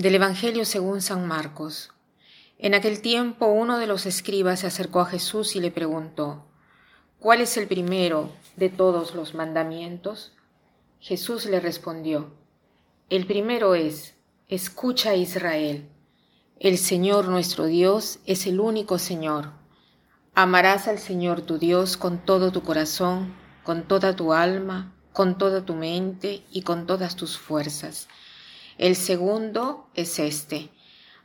Del Evangelio según San Marcos. En aquel tiempo uno de los escribas se acercó a Jesús y le preguntó, ¿Cuál es el primero de todos los mandamientos? Jesús le respondió, El primero es, escucha Israel, el Señor nuestro Dios es el único Señor. Amarás al Señor tu Dios con todo tu corazón, con toda tu alma, con toda tu mente y con todas tus fuerzas el segundo es este.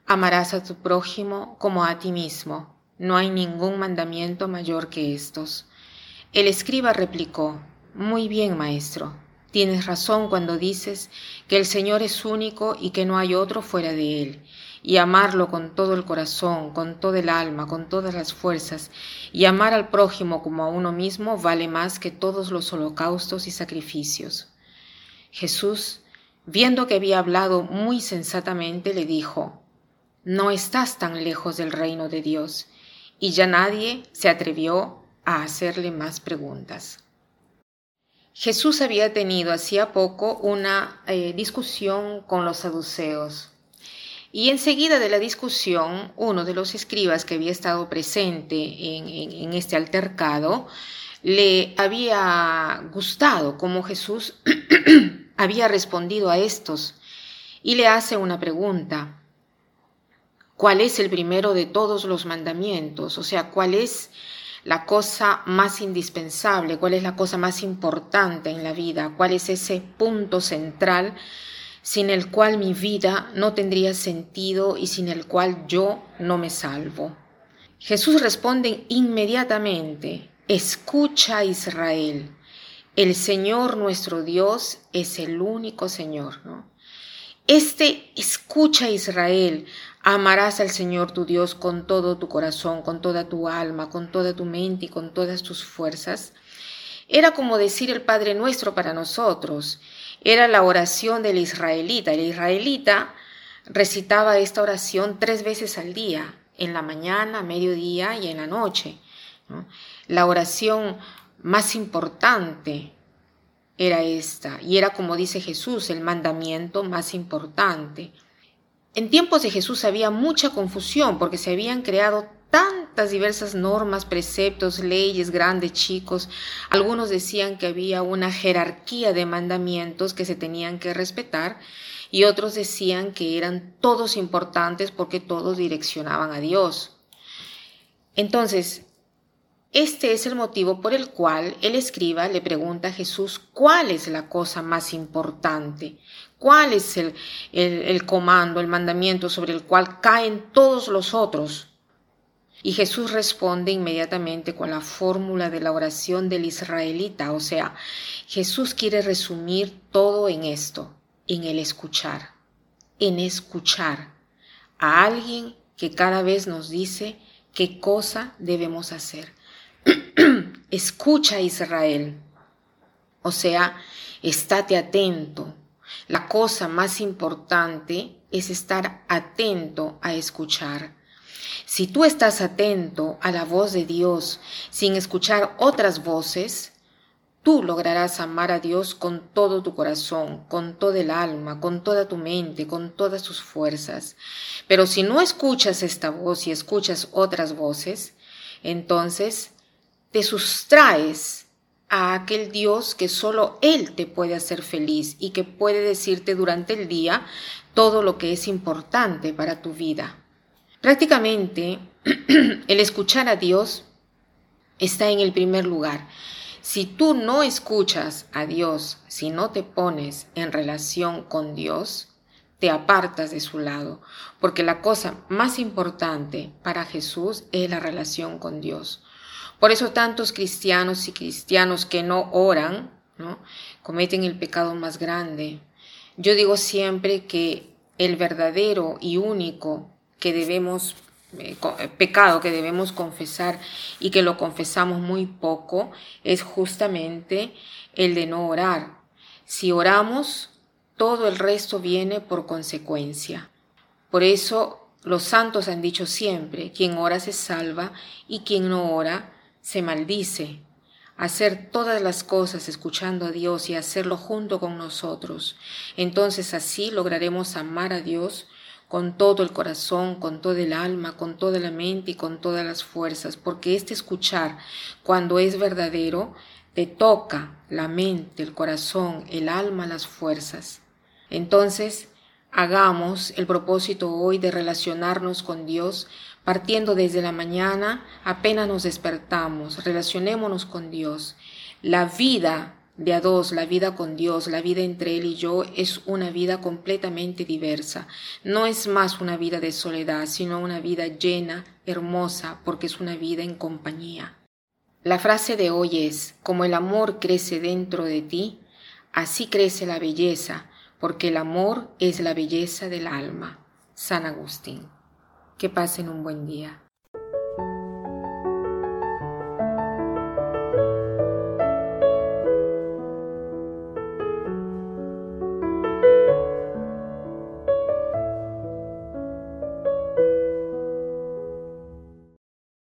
Amarás a tu prójimo como a ti mismo. No hay ningún mandamiento mayor que estos. El escriba replicó, Muy bien, maestro. Tienes razón cuando dices que el Señor es único y que no hay otro fuera de Él, y amarlo con todo el corazón, con todo el alma, con todas las fuerzas, y amar al prójimo como a uno mismo vale más que todos los holocaustos y sacrificios. Jesús Viendo que había hablado muy sensatamente, le dijo, No estás tan lejos del reino de Dios. Y ya nadie se atrevió a hacerle más preguntas. Jesús había tenido hacía poco una eh, discusión con los saduceos. Y enseguida de la discusión, uno de los escribas que había estado presente en este altercado, le había gustado cómo Jesús había respondido a estos y le hace una pregunta. ¿Cuál es el primero de todos los mandamientos? O sea, ¿cuál es la cosa más indispensable? ¿Cuál es la cosa más importante en la vida? ¿Cuál es ese punto central sin el cual mi vida no tendría sentido y sin el cual yo no me salvo? Jesús responde inmediatamente, escucha Israel, el Señor nuestro Dios es el único Señor. ¿no? Este escucha Israel, amarás al Señor tu Dios con todo tu corazón, con toda tu alma, con toda tu mente y con todas tus fuerzas. Era como decir el Padre nuestro para nosotros. Era la oración del israelita. El israelita recitaba esta oración tres veces al día, en la mañana, mediodía y en la noche. La oración más importante era esta, y era como dice Jesús, el mandamiento más importante. En tiempos de Jesús había mucha confusión porque se habían creado tantas diversas normas, preceptos, leyes, grandes, chicos. Algunos decían que había una jerarquía de mandamientos que se tenían que respetar y otros decían que eran todos importantes porque todos direccionaban a Dios. Entonces, este es el motivo por el cual el escriba le pregunta a Jesús cuál es la cosa más importante, cuál es el, el, comando, el mandamiento sobre el cual caen todos los otros. Y Jesús responde inmediatamente con la fórmula de la oración del israelita, o sea, Jesús quiere resumir todo en esto, en el escuchar, en escuchar a alguien que cada vez nos dice qué cosa debemos hacer. Escucha Israel. O sea, estate atento. La cosa más importante es estar atento a escuchar. Si tú estás atento a la voz de Dios sin escuchar otras voces, tú lograrás amar a Dios con todo tu corazón, con todo el alma, con toda tu mente, con todas tus fuerzas. Pero si no escuchas esta voz y escuchas otras voces, entonces te sustraes a aquel Dios que solo Él te puede hacer feliz y que puede decirte durante el día todo lo que es importante para tu vida. Prácticamente el escuchar a Dios está en el primer lugar. Si tú no escuchas a Dios, si no te pones en relación con Dios, te apartas de su lado, porque la cosa más importante para Jesús es la relación con Dios. Por eso tantos cristianos y cristianos que no oran, ¿no? cometen el pecado más grande. Yo digo siempre que el verdadero y único que debemos eh, eh, pecado que debemos confesar y que lo confesamos muy poco es justamente el de no orar. Si oramos, todo el resto viene por consecuencia. Por eso los santos han dicho siempre, quien ora se salva y quien no ora se maldice. Hacer todas las cosas escuchando a Dios y hacerlo junto con nosotros. Entonces así lograremos amar a Dios con todo el corazón, con todo el alma, con toda la mente y con todas las fuerzas, porque este escuchar, cuando es verdadero, te toca la mente, el corazón, el alma, las fuerzas. Entonces, hagamos el propósito hoy de relacionarnos con Dios partiendo desde la mañana, apenas nos despertamos, relacionémonos con Dios. La vida de a dos, la vida con Dios, la vida entre Él y yo es una vida completamente diversa. No es más una vida de soledad, sino una vida llena, hermosa, porque es una vida en compañía. La frase de hoy es, como el amor crece dentro de ti, así crece la belleza, porque el amor es la belleza del alma. San Agustín. Que pasen un buen día.